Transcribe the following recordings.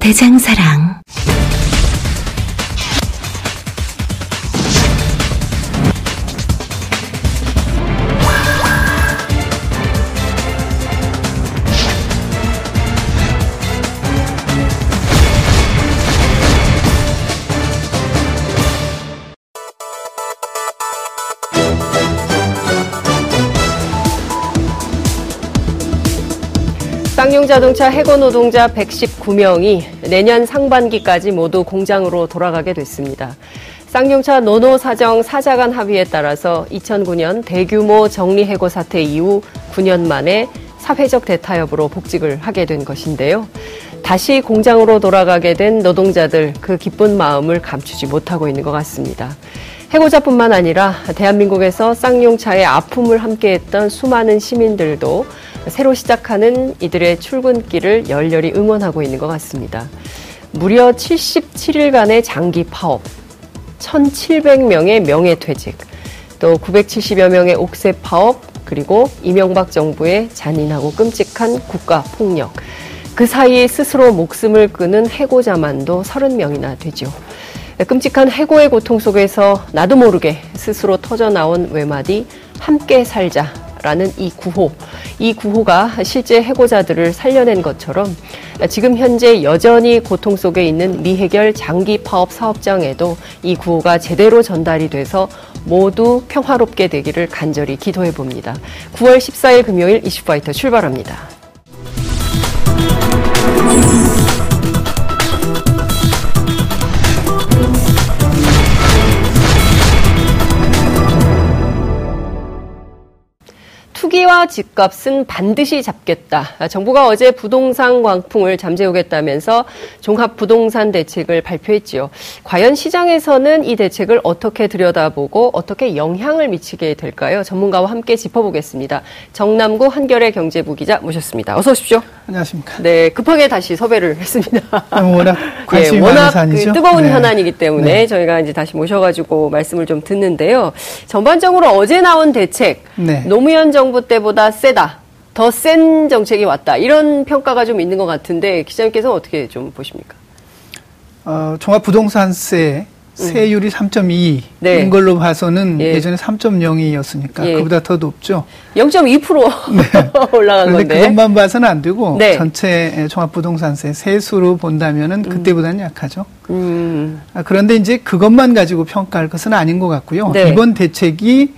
대장사랑. 쌍용자동차 해고 노동자 119명이 내년 상반기까지 모두 공장으로 돌아가게 됐습니다. 쌍용차 노노 사정 사자간 합의에 따라서 2009년 대규모 정리 해고 사태 이후 9년 만에 사회적 대타협으로 복직을 하게 된 것인데요. 다시 공장으로 돌아가게 된 노동자들 그 기쁜 마음을 감추지 못하고 있는 것 같습니다. 해고자뿐만 아니라 대한민국에서 쌍용차의 아픔을 함께했던 수많은 시민들도 새로 시작하는 이들의 출근길을 열렬히 응원하고 있는 것 같습니다. 무려 77일간의 장기 파업, 1,700명의 명예퇴직, 또 970여 명의 옥새 파업, 그리고 이명박 정부의 잔인하고 끔찍한 국가 폭력. 그 사이에 스스로 목숨을 끊은 해고자만도 30명이나 되죠. 끔찍한 해고의 고통 속에서 나도 모르게 스스로 터져 나온 외마디 함께 살자 라는 이 구호. 이 구호가 실제 해고자들을 살려낸 것처럼 지금 현재 여전히 고통 속에 있는 미해결 장기 파업 사업장에도 이 구호가 제대로 전달이 돼서 모두 평화롭게 되기를 간절히 기도해 봅니다. 9월 14일 금요일 이슈파이터 출발합니다. 투기와 집값은 반드시 잡겠다. 정부가 어제 부동산 광풍을 잠재우겠다면서 종합 부동산 대책을 발표했지요. 과연 시장에서는 이 대책을 어떻게 들여다보고 어떻게 영향을 미치게 될까요? 전문가와 함께 짚어보겠습니다. 정남구 한결의 경제부 기자 모셨습니다. 어서 오십시오. 안녕하십니까. 네, 급하게 다시 섭외를 했습니다. 워낙 관심이 예, 워낙 그. 뜨거운 네. 현안이기 때문에 네. 저희가 이제 다시 모셔가지고 말씀을 좀 듣는데요. 전반적으로 어제 나온 대책, 네. 노무현 정부 때보다 세다. 더 센 정책이 왔다. 이런 평가가 좀 있는 것 같은데 기자님께서는 어떻게 좀 보십니까? 어, 종합 부동산세 세율이 3.2인 네. 걸로 봐서는 예. 예. 전에 3.0이었으니까 예. 그보다 더 높죠. 0.2% 올라간 그런데 건데. 그것만 봐서는 안 되고 네. 전체 종합부동산세 세수로 본다면은 그때보다는 약하죠. 음, 아, 그런데 이제 그것만 가지고 평가할 것은 아닌 것 같고요. 네. 이번 대책이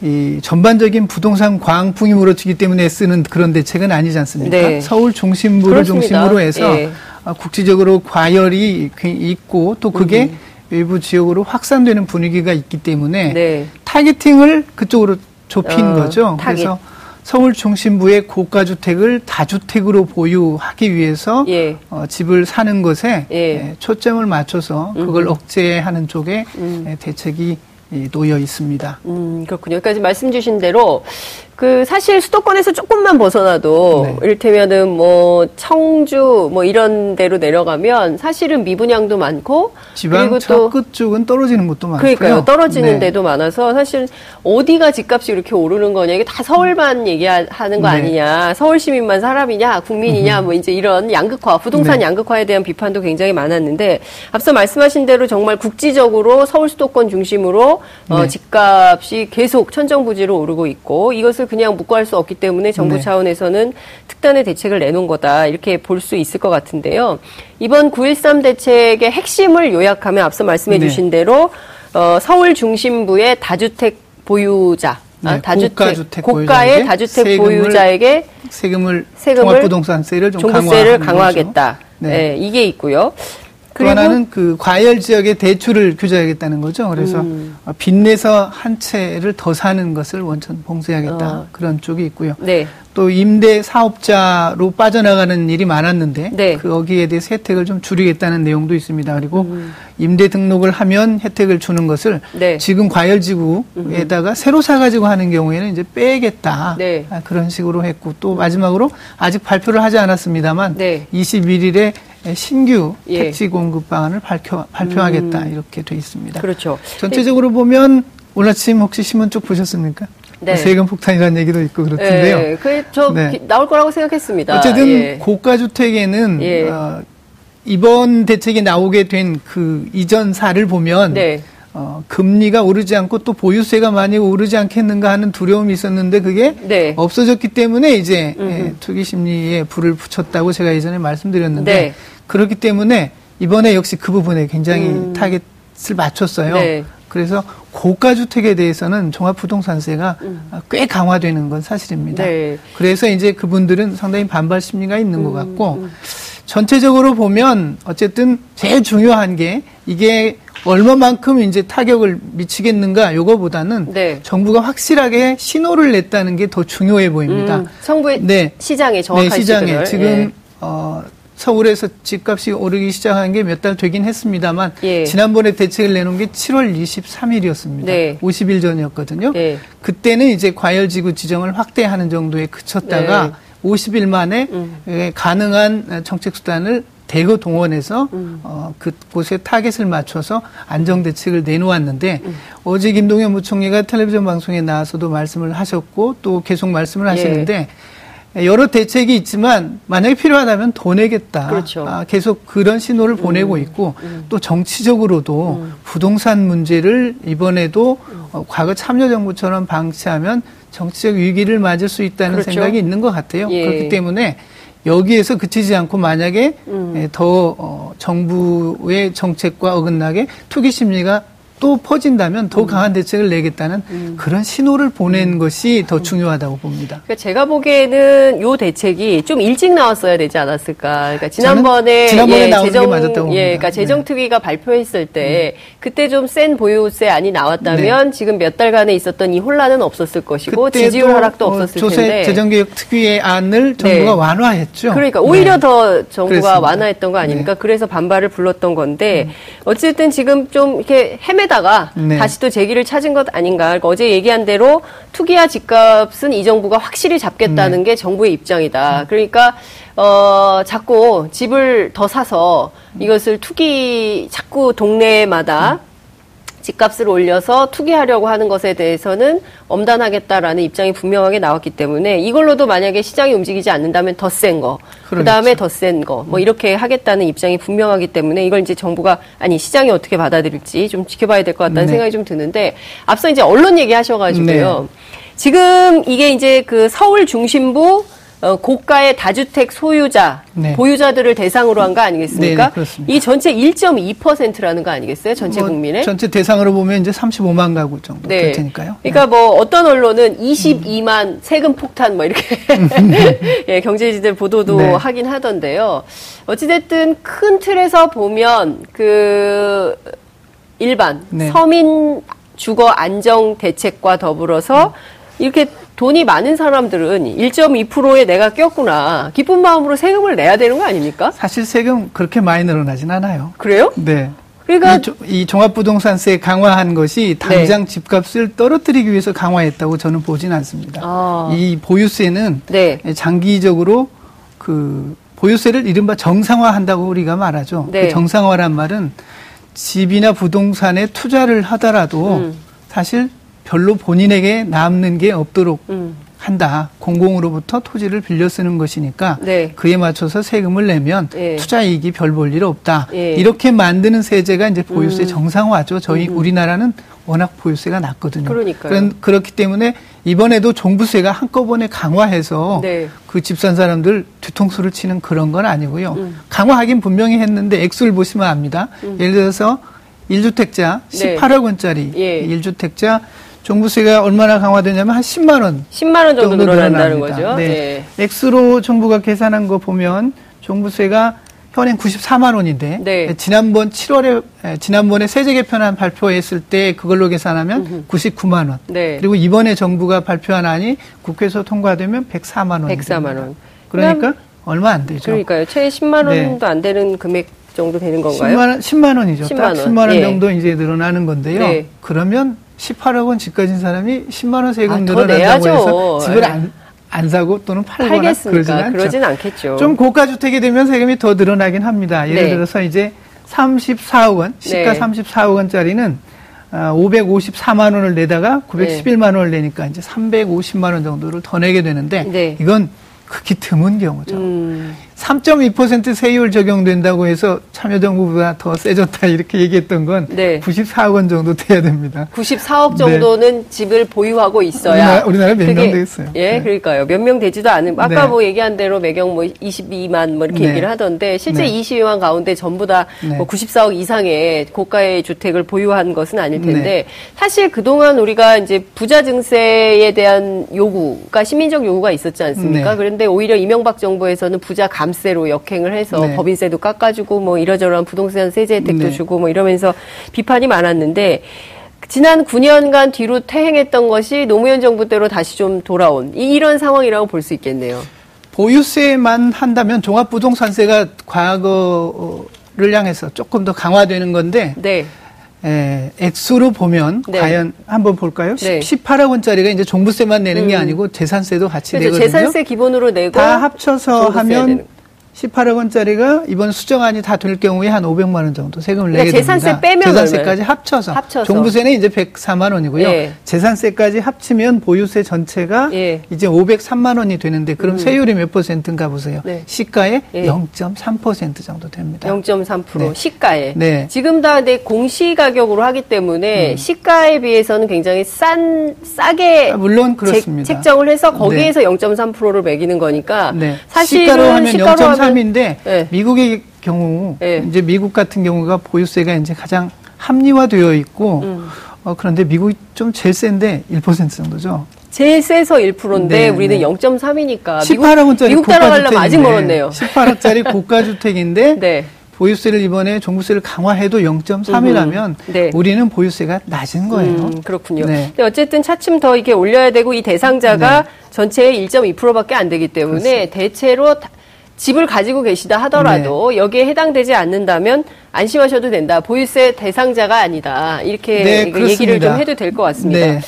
이 전반적인 부동산 광풍이 벌어지기 때문에 쓰는 그런 대책은 아니지 않습니까? 네. 서울 중심부를 그렇습니다. 중심으로 해서 예. 아, 국지적으로 과열이 그 있고 또 그게 음. 외부 지역으로 확산되는 분위기가 있기 때문에 네. targeting을 그쪽으로 좁힌 어, 거죠. 타겟. 그래서 서울 중심부의 고가 주택을 다주택으로 보유하기 위해서 예. 어, 집을 사는 것에 예. 에, 초점을 맞춰서 그걸 억제하는 쪽에 에, 대책이 이, 놓여 있습니다. 음, 그렇군요. 여기까지 말씀 주신 대로 그 사실 수도권에서 조금만 벗어나도 네. 이를테면은 뭐 청주 뭐 이런 데로 내려가면 사실은 미분양도 많고 지방 그리고 저또끝 쪽은 떨어지는 곳도 많고요. 그러니까요. 떨어지는 네. 데도 많아서 사실 어디가 집값이 이렇게 오르는 거냐 이게 다 서울만 얘기하는 거 네. 아니냐. 서울 시민만 사람이냐, 국민이냐 뭐 이제 이런 양극화, 부동산 네. 양극화에 대한 비판도 굉장히 많았는데 앞서 말씀하신 대로 정말 국지적으로 서울 수도권 중심으로 어, 네. 집값이 계속 천정부지로 오르고 있고 이것을 그냥 묵고할 수 없기 때문에 정부 네. 차원에서는 특단의 대책을 내놓은 거다 이렇게 볼 수 있을 것 같은데요. 이번 9.13 대책의 핵심을 요약하면 앞서 말씀해 네. 주신 대로 어, 서울 중심부의 다주택 보유자, 아, 네, 다주택 고가주택 고가의 다주택 세금을 보유자에게 세금을, 세금을 종합부동산세를 좀 강화하겠다. 거죠. 네. 이게 있고요. 또 그리고- 하나는 그 과열 지역의 대출을 규제하겠다는 거죠. 그래서 음. 어, 빚내서 한 채를 더 사는 것을 원천 봉쇄하겠다 어. 그런 쪽이 있고요. 네. 또 임대 사업자로 빠져나가는 일이 많았는데 네. 그 거기에 대해서 혜택을 좀 줄이겠다는 내용도 있습니다. 그리고 음. 임대 등록을 하면 혜택을 주는 것을 네. 지금 과열지구에다가 새로 사가지고 하는 경우에는 이제 빼겠다 네. 아, 그런 식으로 했고 또 마지막으로 아직 발표를 하지 않았습니다만 네. 21일에 신규 예. 택지 공급 방안을 발표, 발표하겠다 이렇게 돼 있습니다. 그렇죠. 전체적으로 보면 오늘 아침 혹시 신문 쪽 보셨습니까? 네. 뭐 세금 폭탄이라는 얘기도 있고 그렇던데요. 예, 그저 네. 나올 거라고 생각했습니다. 어쨌든 예. 고가 주택에는 예. 어, 이번 대책이 나오게 된 그 이전 사를 보면 네. 어, 금리가 오르지 않고 또 보유세가 많이 오르지 않겠는가 하는 두려움이 있었는데 그게 네. 없어졌기 때문에 이제. 예, 투기 심리에 불을 붙였다고 제가 예전에 말씀드렸는데 네. 그렇기 때문에 이번에 역시 그 부분에 굉장히 음. 타겟을 맞췄어요. 네. 그래서 고가 주택에 대해서는 종합부동산세가 꽤 강화되는 건 사실입니다. 음. 네. 그래서 이제 그분들은 상당히 반발 심리가 있는 음, 것 같고 전체적으로 보면 어쨌든 제일 중요한 게 이게 얼마만큼 이제 타격을 미치겠는가 요거보다는 네. 정부가 확실하게 신호를 냈다는 게 더 중요해 보입니다. 음, 정부의 네. 시장에 정확한 네, 시장에 시그널. 지금 예. 어, 서울에서 집값이 오르기 시작한 게 몇 달 되긴 했습니다만 예. 지난번에 대책을 내놓은 게 7월 23일이었습니다. 네. 50일 전이었거든요. 예. 그때는 이제 과열지구 지정을 확대하는 정도에 그쳤다가 네. 50일 만에 음. 예, 가능한 정책 수단을 대거 동원해서 음. 어, 그곳에 타겟을 맞춰서 안정 대책을 내놓았는데 음. 어제 김동연 부총리가 텔레비전 방송에 나와서도 말씀을 하셨고 또 계속 말씀을 예. 하시는데 여러 대책이 있지만 만약에 필요하다면 더 내겠다. 그렇죠. 음. 아, 계속 그런 신호를 보내고 있고 또 정치적으로도 부동산 문제를 이번에도 음. 어, 과거 참여정부처럼 방치하면 정치적 위기를 맞을 수 있다는 그렇죠. 생각이 있는 것 같아요. 예. 그렇기 때문에 여기에서 그치지 않고 만약에 음. 예, 더 어, 정부의 정책과 어긋나게 투기 심리가 또 퍼진다면 음. 더 강한 대책을 내겠다는 그런 신호를 보낸 것이 더 중요하다고 봅니다. 그러니까 제가 보기에는 요 대책이 좀 일찍 나왔어야 되지 않았을까. 그러니까 지난번에 지난번에 나오는 게 재정 맞았다고 봅니다. 예, 그러니까 네. 재정특위가 발표했을 때 그때 좀 센 보유세 안이 나왔다면 지금 몇 달간에 있었던 이 혼란은 없었을 것이고 지지율 하락도 어, 없었을 조세 텐데. 재정개혁 특위의 안을 정부가 네. 완화했죠. 그러니까 오히려 네. 더 정부가 그렇습니다. 완화했던 거 아닙니까? 네. 그래서 반발을 불렀던 건데 어쨌든 지금 좀 이렇게 헤매 다가 네. 다시 또 재기를 찾은 것 아닌가? 그러니까 어제 얘기한 대로 투기와 집값은 이 정부가 확실히 네. 잡겠다는 게 정부의 입장이다. 그러니까 어 자꾸 집을 더 사서 이것을 투기 자꾸 동네마다 집값을 올려서 투기하려고 하는 것에 대해서는 엄단하겠다라는 입장이 분명하게 나왔기 때문에 이걸로도 만약에 시장이 움직이지 않는다면 더 센 거, 그 그렇죠. 다음에 더 센 거, 뭐 이렇게 하겠다는 입장이 분명하기 때문에 이걸 이제 정부가 아니 시장이 어떻게 받아들일지 좀 지켜봐야 될 것 같다는 네. 생각이 좀 드는데 앞서 이제 언론 얘기하셔가지고요. 네. 지금 이게 이제 그 서울 중심부 어, 고가의 다주택 소유자, 네. 보유자들을 대상으로 한 거 아니겠습니까? 네, 그렇습니다. 이 전체 1.2%라는 거 아니겠어요? 전체 뭐 국민의? 전체 대상으로 보면 이제 35만 가구 정도 네. 될 테니까요. 그러니까 뭐 어떤 언론은 22만 세금 폭탄 뭐 이렇게 예, 경제지들 보도도 네. 하긴 하던데요. 어찌됐든 큰 틀에서 보면 그 일반 네. 서민 주거 안정 대책과 더불어서 이렇게 돈이 많은 사람들은 1.2%에 내가 꼈구나. 기쁜 마음으로 세금을 내야 되는 거 아닙니까? 사실 세금 그렇게 많이 늘어나진 않아요. 그래요? 네. 그러니까 이, 종합부동산세 강화한 것이 당장 집값을 떨어뜨리기 위해서 강화했다고 저는 보진 않습니다. 아. 이 보유세는 네. 장기적으로 그 보유세를 이른바 정상화한다고 우리가 말하죠. 네. 그 정상화란 말은 집이나 부동산에 투자를 하더라도 음. 사실 별로 본인에게 남는 게 없도록 음. 한다. 공공으로부터 토지를 빌려 쓰는 것이니까 네. 그에 맞춰서 세금을 내면 예. 투자 이익이 별 볼 일 없다. 예. 이렇게 만드는 세제가 이제 보유세 음. 정상화죠. 저희 우리나라는 워낙 보유세가 낮거든요. 그러니까요. 그런- 그렇기 때문에 이번에도 종부세가 한꺼번에 강화해서 네. 그 집산 사람들 뒤통수를 치는 그런 건 아니고요. 음. 강화하긴 분명히 했는데 액수를 보시면 압니다. 예를 들어서 1주택자 네. 18억 원짜리 예. 1주택자 종부세가 얼마나 강화되냐면 한 10만 원 10만 원 정도 정도 늘어난다는 늘어납니다. 거죠. 네. 네. 액수로 정부가 계산한 거 보면 종부세가 현행 94만 원인데 네. 지난번 7월에 지난번에 세제 개편안 발표했을 때 그걸로 계산하면 99만 원. 네. 그리고 이번에 정부가 발표한 안이 국회에서 통과되면 104만 원. 104만 원. 그러니까 얼마 안 되죠. 그러니까요. 최 10만 네. 원도 안 되는 금액 정도 되는 건가요? 10만 원, 10만 원이죠. 10만 딱 원. 10만 원 예. 정도 이제 늘어나는 건데요. 네. 그러면 18억 원 집 가 진 사람이 10만 원 세금 아, 더 늘어난다고. 해서 집을 예. 안, 안 사고 또는 팔거나 그러진 팔겠습니까? 않죠. 그러진 않겠죠. 좀 고가 주택이 되면 세금이 더 늘어나긴 합니다. 예를 네. 들어서 이제 34억 원, 시가 네. 34억 원짜리는 아, 554만 원을 내다가 911만 원을 내니까 이제 350만 원 정도를 더 내게 되는데 네. 이건 극히 드문 경우죠. 음, 3.2% 세율 적용된다고 해서 참여정부보다 더 세졌다 이렇게 얘기했던 건 네. 94억 원 정도 돼야 됩니다. 94억 정도는 집을 보유하고 있어야 네. 우리나라- 우리나라에 몇명 되겠어요? 예, 네. 그러니까요. 몇 명 되지도 않은 아까 네. 뭐 얘기한 대로 매경 뭐 22만 뭐 이렇게 네. 얘기를 하던데 실제 네. 22만 가운데 전부 다 네. 뭐 94억 이상의 고가의 주택을 보유한 것은 아닐 텐데 네. 사실 그동안 우리가 이제 부자 증세에 대한 요구가 시민적 요구가 있었지 않습니까? 네. 그런데 오히려 이명박 정부에서는 부자 감 세로 역행을 해서 네. 법인세도 깎아주고 뭐 이러저러한 부동산 세제 혜택도 네. 주고 뭐 이러면서 비판이 많았는데 지난 9년간 뒤로 퇴행했던 것이 노무현 정부 때로 다시 좀 돌아온 이- 이런 상황이라고 볼 수 있겠네요. 보유세만 한다면 종합부동산세가 과거를 향해서 조금 더 강화되는 건데 네. 에, 액수로 보면 네. 과연 한번 볼까요? 네. 18억 원짜리가 이제 종부세만 내는 게 음. 아니고 재산세도 같이 내거든요. 재산세 기본으로 내고 다 합쳐서 하면. 18억 원짜리가 이번 수정안이 다 될 경우에 한 500만 원 정도 세금을 그러니까 내게 재산세 됩니다. 빼면 재산세까지 합쳐서, 합쳐서. 종부세는 이제 104만 원이고요. 예. 재산세까지 합치면 보유세 전체가 예. 이제 503만 원이 되는데 그럼 음. 세율이 몇 퍼센트인가 보세요. 네. 시가의 예. 0.3% 정도 됩니다. 0.3% 네. 시가에. 네. 지금 다 내 공시 가격으로 하기 때문에 음. 시가에 비해서는 굉장히 싼 싸게 아, 물론 그렇습니다. 제, 책정을 해서 거기에서 네. 0.3%를 매기는 거니까 네. 사실은 시가로 하면 시가로 0.3 사람인데 네. 미국의 경우 네. 이제 미국 같은 경우가 보유세가 이제 가장 합리화되어 있고 음. 어, 그런데 미국이 좀 제일 센데 1% 정도죠. 제일 세서 1%인데 네, 우리는 0.3이니까 18억원짜리 미국, 따라가려면 아직 멀었네요. 18억짜리 고가주택인데 네. 보유세를 이번에 종부세를 강화해도 0.3이라면 음, 음. 네. 우리는 보유세가 낮은 거예요. 음, 그렇군요. 네. 근데 어쨌든 차츰 더 이게 올려야 되고 이 대상자가 네. 전체의 1.2%밖에 안 되기 때문에 그렇습니다. 대체로 집을 가지고 계시다 하더라도 여기에 해당되지 않는다면 안심하셔도 된다. 보유세 대상자가 아니다. 이렇게 네, 얘기를. 좀 해도 될 것 같습니다. 네.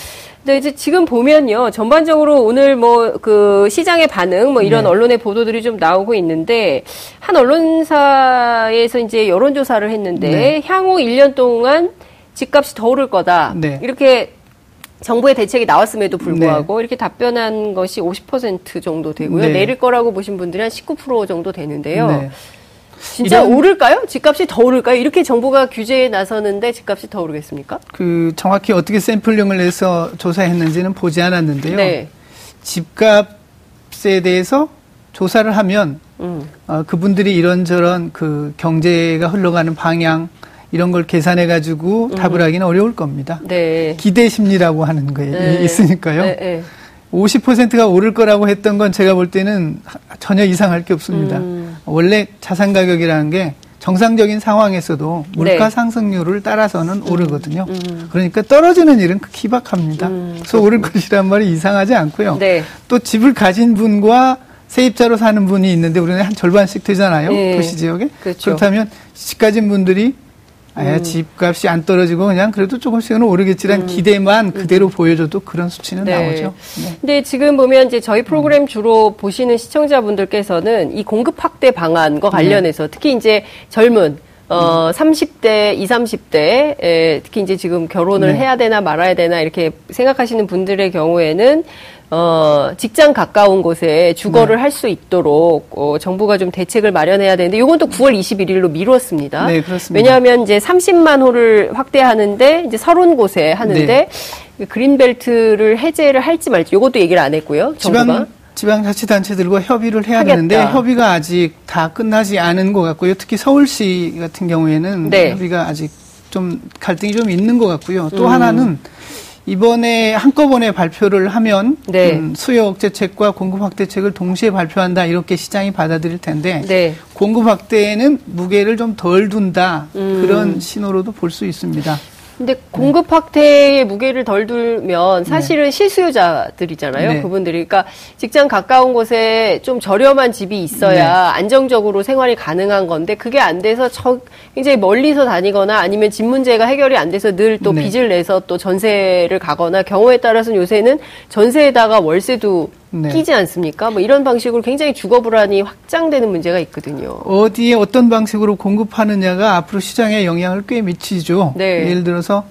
근데 이제 지금 보면요. 전반적으로 오늘 뭐 그 시장의 반응 뭐 이런 네. 언론의 보도들이 좀 나오고 있는데 한 언론사에서 이제 여론조사를 했는데 네. 향후 1년 동안 집값이 더 오를 거다. 네. 이렇게 정부의 대책이 나왔음에도 불구하고 이렇게 답변한 것이 50% 정도 되고요. 네. 내릴 거라고 보신 분들이 한 19% 정도 되는데요. 네. 진짜 이런- 오를까요? 집값이 더 오를까요? 이렇게 정부가 규제에 나서는데 집값이 더 오르겠습니까? 그 정확히 어떻게 샘플링을 해서 조사했는지는 보지 않았는데요. 네. 집값에 대해서 조사를 하면 음. 어, 그분들이 이런저런 그 경제가 흘러가는 방향 이런 걸 계산해 가지고 답을 하기는 어려울 겁니다. 네. 기대 심리라고 하는 거에 네. 있으니까요. 네, 네. 50%가 오를 거라고 했던 건 제가 볼 때는 하- 전혀 이상할 게 없습니다. 음. 원래 자산 가격이라는 게 정상적인 상황에서도 물가 네. 상승률을 따라서는 오르거든요. 그러니까 떨어지는 일은 희박합니다. 그래서 오를 것이란 말이 이상하지 않고요. 음, 네. 또 집을 가진 분과 세입자로 사는 분이 있는데 우리는 한 절반씩 되잖아요. 네. 도시 지역에. 그렇죠. 음. 다면 집 가진 분들이 아야 집값이 안 떨어지고 그냥 그래도 조금씩은 오르겠지란 기대만 그대로 보여줘도 그런 수치는 음. 네. 나오죠. 네. 근데 지금 보면 이제 저희 프로그램 주로 보시는 시청자분들께서는 이 공급 확대 방안과 관련해서 특히 이제 젊은 어, 30대, 20, 30대, 에, 특히 이제 지금 결혼을 네. 해야 되나 말아야 되나 이렇게 생각하시는 분들의 경우에는 어, 직장 가까운 곳에 주거를 네. 할수 있도록 어, 정부가 좀 대책을 마련해야 되는데 이건 또 9월 21일로 미뤘습니다. 네, 그렇습니다. 왜냐하면 이제 30만 호를 확대하는데 이제 30곳에 하는데 네. 그린벨트를 해제를 할지 말지 이것도 얘기를 안 했고요. 정부가. 지방 지방자치단체들과 협의를 해야 하겠다. 되는데 협의가 아직 다 끝나지 않은 것 같고요. 특히 서울시 같은 경우에는 네. 협의가 아직 좀 갈등이 좀 있는 것 같고요. 또 음. 하나는 이번에 한꺼번에 발표를 하면 네. 음, 수요 억제책과 공급 확대책을 동시에 발표한다 이렇게 시장이 받아들일 텐데 네. 공급 확대에는 무게를 좀 덜 둔다 음. 그런 신호로도 볼 수 있습니다. 근데 공급 확대의 무게를 덜 두면 사실은 실수요자들이잖아요. 네. 그분들이. 그러니까 직장 가까운 곳에 좀 저렴한 집이 있어야 네. 안정적으로 생활이 가능한 건데 그게 안 돼서 저 굉장히 멀리서 다니거나 아니면 집 문제가 해결이 안 돼서 늘또 네. 빚을 내서 또 전세를 가거나 경우에 따라서는 요새는 전세에다가 월세도 네. 끼지 않습니까? 뭐 이런 방식으로 굉장히 주거 불안이 확장되는 문제가 있거든요. 어디에 어떤 방식으로 공급하느냐가 앞으로 시장에 영향을 꽤 미치죠. 네. 예를 들어서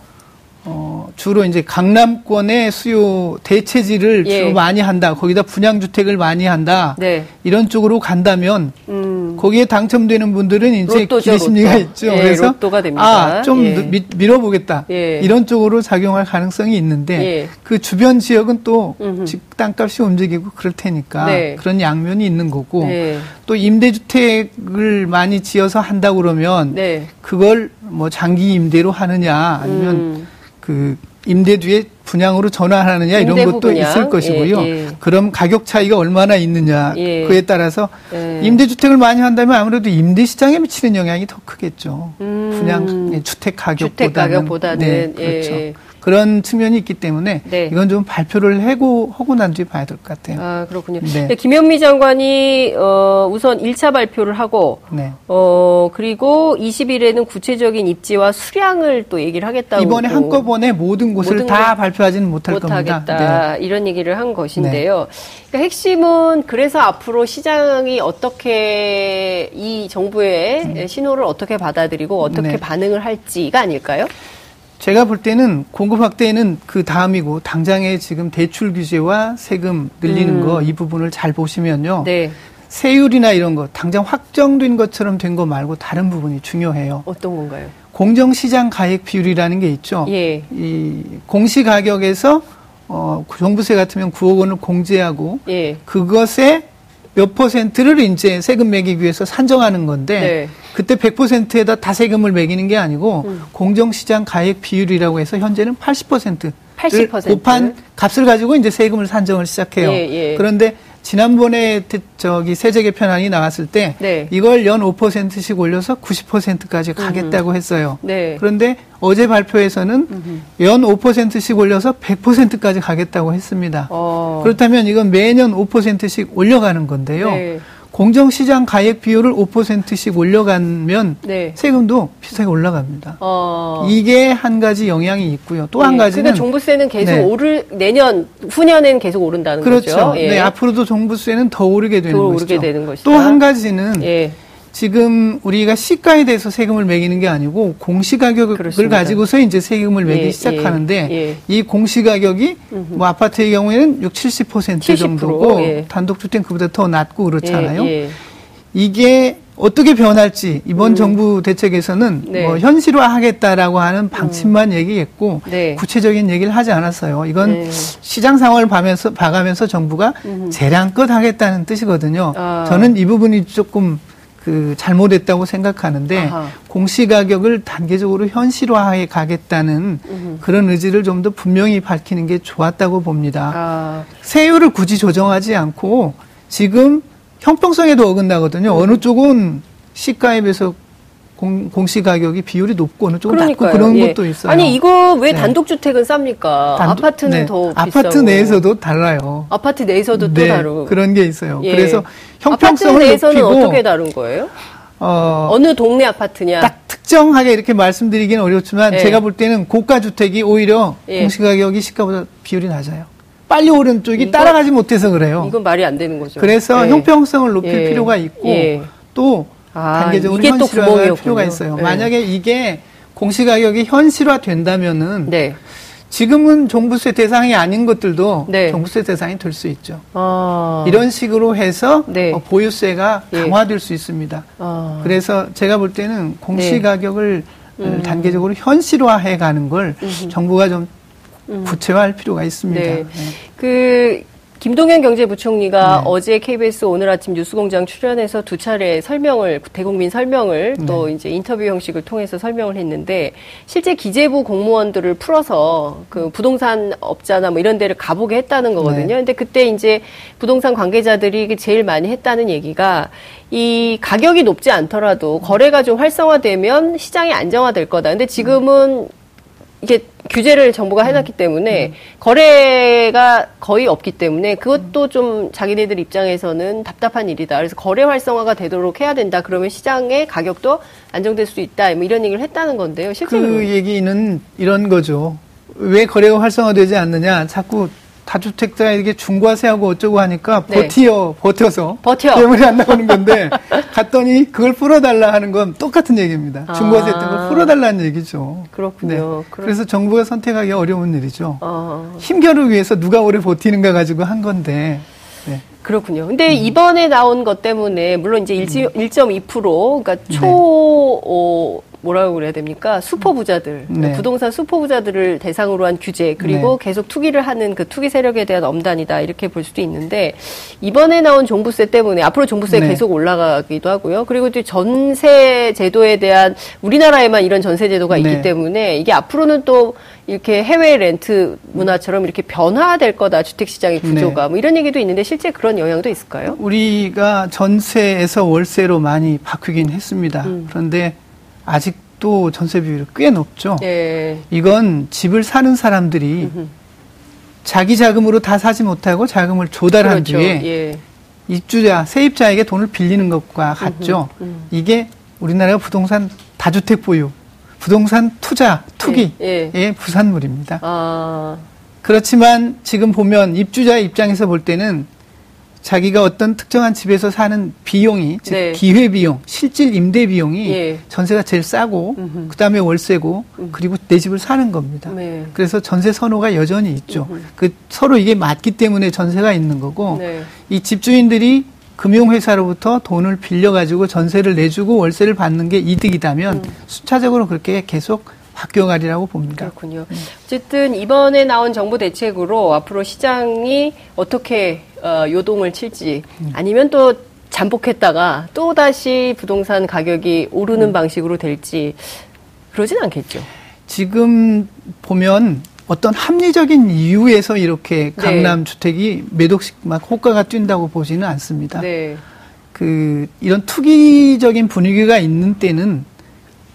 어, 주로 이제 강남권의 수요 대체지를 예. 주로 많이 한다. 거기다 분양 주택을 많이 한다. 네. 이런 쪽으로 간다면 음. 거기에 당첨되는 분들은 이제 로또죠, 기대심리가 로또. 있죠. 예, 그래서 로또가 됩니다. 아, 좀 예. 미- 밀어보겠다. 예. 이런 쪽으로 작용할 가능성이 있는데 예. 그 주변 지역은 또. 집 땅값이 움직이고 그럴 테니까 네. 그런 양면이 있는 거고 네. 또 임대주택을 많이 지어서 한다 그러면 네. 그걸 뭐 장기 임대로 하느냐 아니면 음. 그 임대 뒤에 분양으로 전환하느냐 이런 것도 후분양. 있을 것이고요. 예, 예. 그럼 가격 차이가 얼마나 있느냐 예. 그에 따라서 예. 임대주택을 많이 한다면 아무래도 임대 시장에 미치는 영향이 더 크겠죠. 음. 분양 예, 주택 가격보다는 주택 가격보다는, 네, 그렇죠. 예. 그런 측면이 있기 때문에 네. 이건 좀 발표를 하고 하고 난 뒤에 봐야 될 것 같아요. 아, 그렇군요. 네. 네, 김현미 장관이 어, 우선 1차 발표를 하고 네. 어, 그리고 20일에는 구체적인 입지와 수량을 또 얘기를 하겠다고 이번에 한꺼번에 모든 곳을 모든 다걸 발표하지는 못할 겁니다. 네. 못하겠다 이런 얘기를 한 것인데요. 그러니까 핵심은 그래서 앞으로 시장이 어떻게 이 정부의 신호를 어떻게 받아들이고 어떻게 네. 반응을 할지가 아닐까요? 제가 볼 때는 공급 확대는 그 다음이고 당장의 지금 대출 규제와 세금 늘리는 음. 거이 부분을 잘 보시면요. 네, 세율이나 이런 거 당장 확정된 것처럼 된 거 말고 다른 부분이 중요해요. 어떤 건가요? 공정시장 가액 비율이라는 게 있죠. 예, 이 공시 가격에서 어, 종부세 같으면 9억 원을 공제하고 예, 그것의 몇 퍼센트를 이제 세금 매기기 위해서 산정하는 건데 네. 그때 100%에다 다 세금을 매기는 게 아니고 음. 공정시장 가액 비율이라고 해서 현재는 80%를 80%. 곱한 값을 가지고 이제 세금을 산정을 시작해요. 예, 예. 그런데 지난번에 대- 저기 세제 개편안이 나왔을 때 네. 이걸 연 5%씩 올려서 90%까지 가겠다고 했어요. 네. 그런데 어제 발표에서는 연 5%씩 올려서 100%까지 가겠다고 했습니다. 어, 그렇다면 이건 매년 5%씩 올려가는 건데요. 네. 공정시장 가액 비율을 5%씩 올려가면 네. 세금도 비슷하게 올라갑니다. 어. 이게 한 가지 영향이 있고요. 또한 예, 가지는 그러니까 종부세는 계속 네. 오를 내년 후년에는 계속 오른다는 그렇죠. 거죠. 예. 네, 앞으로도 종부세는 더 오르게 되는 더 것이죠. 오르게 되는 것이다. 또 한 가지는 예. 지금 우리가 시가에 대해서 세금을 매기는 게 아니고 공시가격을 그렇습니다. 가지고서 이제 세금을 매기 예, 시작하는데 예, 예. 이 공시가격이 뭐 아파트의 경우에는 6, 70% 70%, 정도고 예. 단독주택 그보다 더 낮고 그렇잖아요. 예, 예. 이게 어떻게 변할지 이번 정부 대책에서는 음. 네. 음. 뭐 현실화하겠다라고 하는 방침만 얘기했고 네. 구체적인 얘기를 하지 않았어요. 이건 네. 시장 상황을 봐면서 봐가면서 정부가 재량껏 하겠다는 뜻이거든요. 아. 저는 이 부분이 조금 그 잘못했다고 생각하는데 아하. 공시 가격을 단계적으로 현실화해 가겠다는 그런 의지를 좀 더 분명히 밝히는 게 좋았다고 봅니다. 아, 세율을 굳이 조정하지 않고 지금 형평성에도 어긋나거든요. 음. 어느 쪽은 시가에 비해서 공, 공시 가격이 비율이 높고 어느 쪽은 낮고 그러니까요. 그런 예. 것도 있어요. 아니 이거 왜 네. 단독 주택은 쌉니까? 단독- 아파트는 네. 더 비싸고. 아파트 내에서도 달라요. 아파트 내에서도 또 네, 다르고. 그런 게 있어요. 예. 그래서 형평성을 높이고 어떻게 다른 거예요? 어, 어느 동네 아파트냐? 딱 특정하게 이렇게 말씀드리기는 어렵지만 예. 제가 볼 때는 고가 주택이 오히려 예. 공시 가격이 시가보다 비율이 낮아요. 빨리 오른 쪽이 이거- 따라가지 못해서 그래요. 이건 말이 안 되는 거죠. 그래서 예. 형평성을 높일 예. 필요가 있고 예. 또 아, 단계적으로 현실화할. 필요가 있어요. 예. 만약에 이게 공시 가격이 현실화 된다면은 네. 지금은 종부세 대상이 아닌 것들도 네. 종부세 대상이 될 수 있죠. 아. 이런 식으로 해서 네. 어, 보유세가 예. 강화될 수 있습니다. 아. 그래서 제가 볼 때는 공시 네. 가격을 음. 단계적으로 현실화해 가는 걸 정부가 좀 구체화할 필요가 있습니다. 네. 네. 그 김동연 경제부총리가 네. 어제 KBS 오늘 아침 뉴스공장 출연해서 두 차례 설명을 대국민 설명을 또 네. 이제 인터뷰 형식을 통해서 설명을 했는데 실제 기재부 공무원들을 풀어서 그 부동산 업자나 뭐 이런 데를 가보게 했다는 거거든요. 네. 근데 그때 이제 부동산 관계자들이 제일 많이 했다는 얘기가 이 가격이 높지 않더라도 거래가 좀 활성화되면 시장이 안정화될 거다. 근데 지금은 이게 규제를 정부가 해놨기 때문에 거래가 거의 없기 때문에 그것도 좀 자기네들 입장에서는 답답한 일이다. 그래서 거래 활성화가 되도록 해야 된다. 그러면 시장의 가격도 안정될 수 있다. 뭐 이런 얘기를 했다는 건데요. 실제로 그 얘기는 이런 거죠. 왜 거래가 활성화되지 않느냐? 자꾸 다주택자에게 중과세하고 어쩌고 하니까 네. 버티어 버텨서 버텨. 때문에 안 나오는 건데 갔더니 그걸 풀어달라 하는 건 똑같은 얘기입니다. 아. 중과세 했던 걸 풀어달라는 얘기죠. 그렇군요. 그럼- 그래서 정부가 선택하기 어려운 일이죠. 어, 힘겨루 위해서 누가 오래 버티는가 가지고 한 건데 네. 그렇군요. 근데 이번에 나온 것 때문에 물론 이제 1.2% 그러니까 초 어, 뭐라고 그래야 됩니까? 수퍼 부자들, 네. 부동산 수퍼 부자들을 대상으로 한 규제 그리고 계속 투기를 하는 그 투기 세력에 대한 엄단이다 이렇게 볼 수도 있는데 이번에 나온 종부세 때문에 앞으로 종부세 네. 계속 올라가기도 하고요. 그리고 또 전세 제도에 대한 우리나라에만 이런 전세 제도가 있기 네. 때문에 이게 앞으로는 또 이렇게 해외 렌트 문화처럼 이렇게 변화될 거다 주택 시장의 구조가 뭐 이런 얘기도 있는데 실제 그런 영향도 있을까요? 우리가 전세에서 월세로 많이 바뀌긴 했습니다. 음. 그런데 아직도 전세 비율이 꽤 높죠. 예. 이건 집을 사는 사람들이 자기 자금으로 다 사지 못하고 자금을 조달한 그렇죠. 뒤에 예. 입주자, 세입자에게 돈을 빌리는 것과 같죠. 음. 이게 우리나라가 부동산 다주택 보유, 부동산 투자, 투기의 예, 부산물입니다. 아, 그렇지만 지금 보면 입주자의 입장에서 볼 때는 자기가 어떤 특정한 집에서 사는 비용이 즉 네. 기회 비용, 실질 임대 비용이 예. 전세가 제일 싸고 음흠. 그다음에 월세고 그리고 내 집을 사는 겁니다. 네. 그래서 전세 선호가 여전히 있죠. 그 서로 이게 맞기 때문에 전세가 있는 거고 네. 이 집주인들이 금융회사로부터 돈을 빌려가지고 전세를 내주고 월세를 받는 게 이득이다면 음. 수차적으로 그렇게 계속 바뀌어가리라고 봅니다. 그렇군요. 어쨌든 이번에 나온 정부 대책으로 앞으로 시장이 어떻게 어, 요동을 칠지 아니면 또 잠복했다가 또 다시 부동산 가격이 오르는 방식으로 될지 그러진 않겠죠. 지금 보면 어떤 합리적인 이유에서 이렇게 강남 주택이 몇 억씩 막 호가가 뛴다고 보지는 않습니다. 네. 그 이런 투기적인 분위기가 있는 때는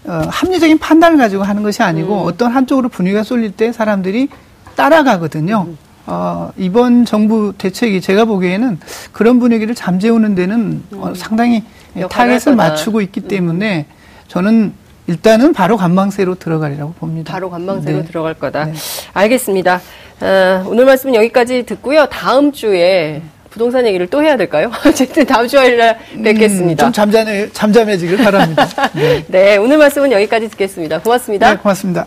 어, 합리적인 판단을 가지고 하는 것이 아니고 음. 어떤 한쪽으로 분위기가 쏠릴 때 사람들이 따라가거든요. 음. 어, 이번 정부 대책이 제가 보기에는 그런 분위기를 잠재우는 데는 어, 상당히 음. 할 타겟을. 음. 맞추고 있기 때문에 저는 일단은 바로 관망세로 들어가리라고 봅니다. 바로 관망세로 네. 들어갈 거다. 네. 알겠습니다. 어, 오늘 말씀은 여기까지 듣고요. 다음 주에 부동산 얘기를 또 해야 될까요? 어쨌든 다음 주 화요일 날 음, 뵙겠습니다. 좀 잠잠해, 잠잠해지길 바랍니다. 네. 네, 오늘 말씀은 여기까지 듣겠습니다. 고맙습니다. 네, 고맙습니다.